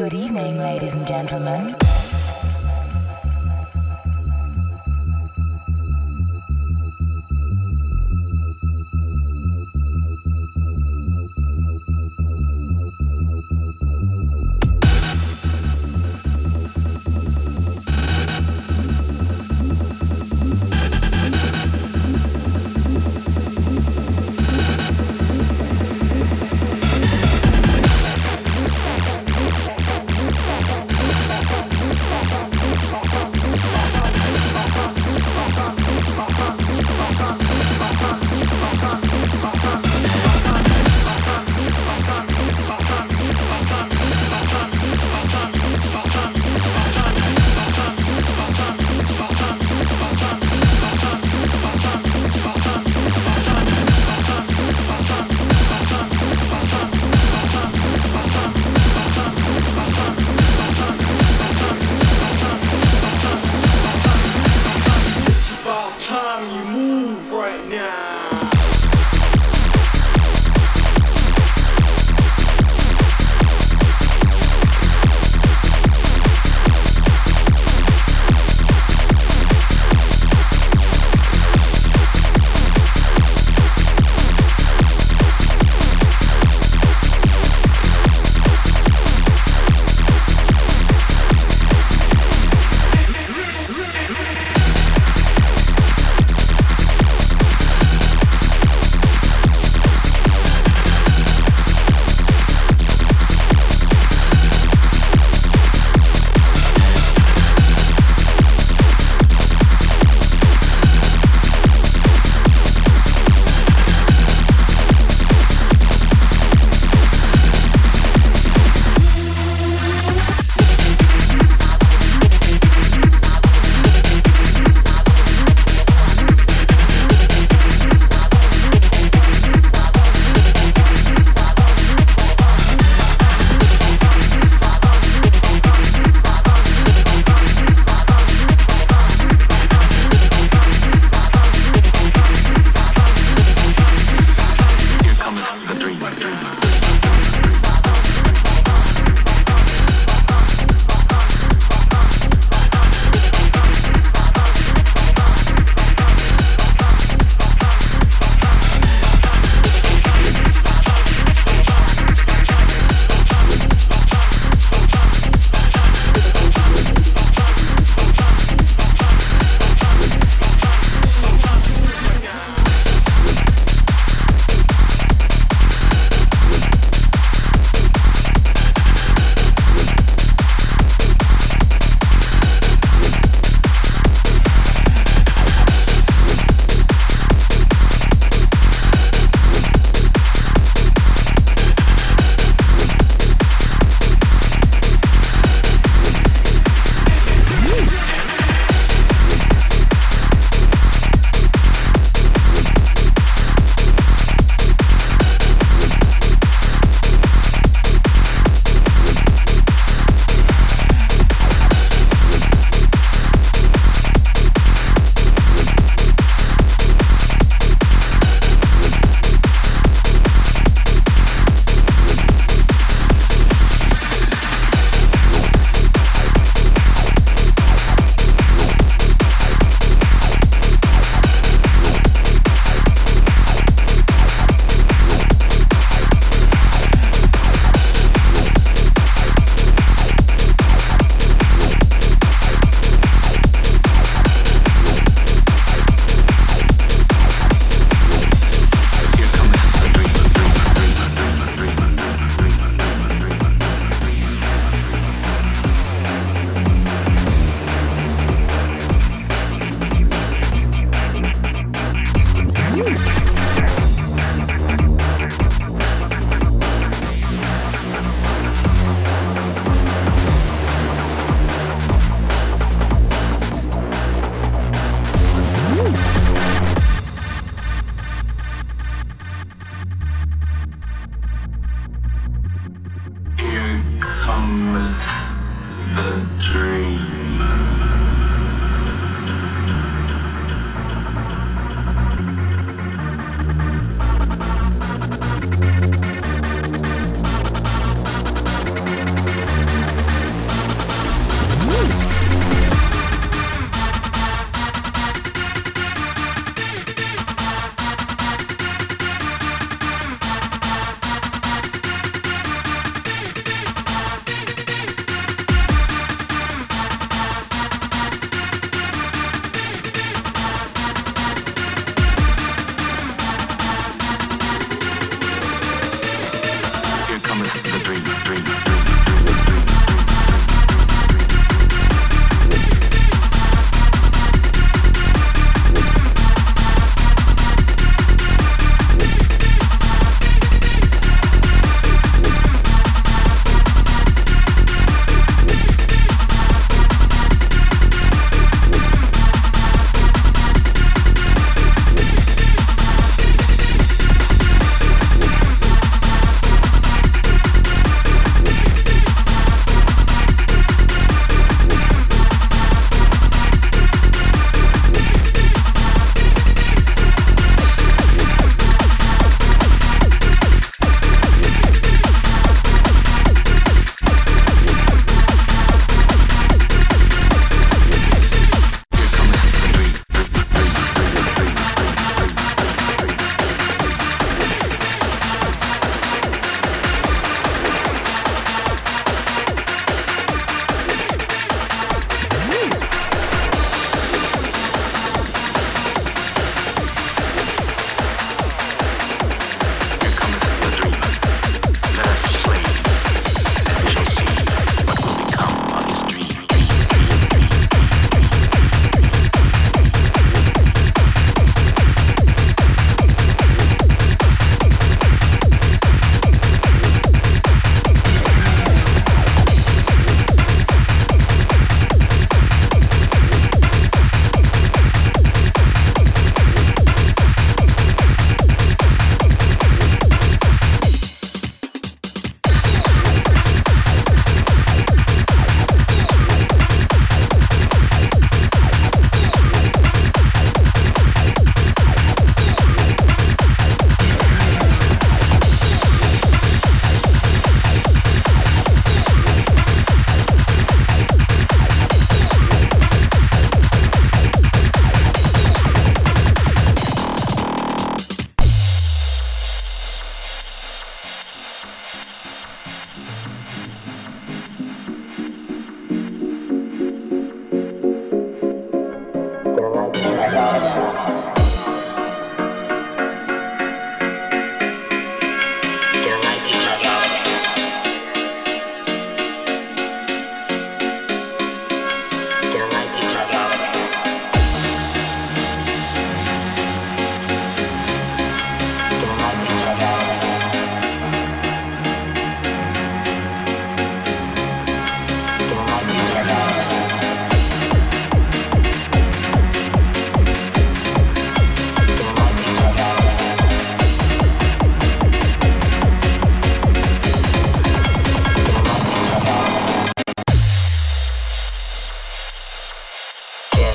Good evening, ladies and gentlemen.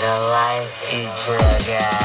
a life you drug out.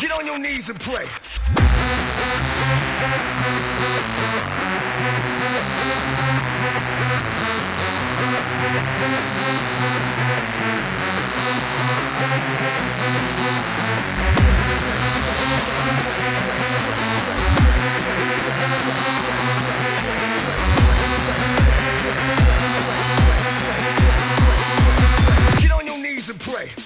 Get on your knees and pray. Get on your knees and pray.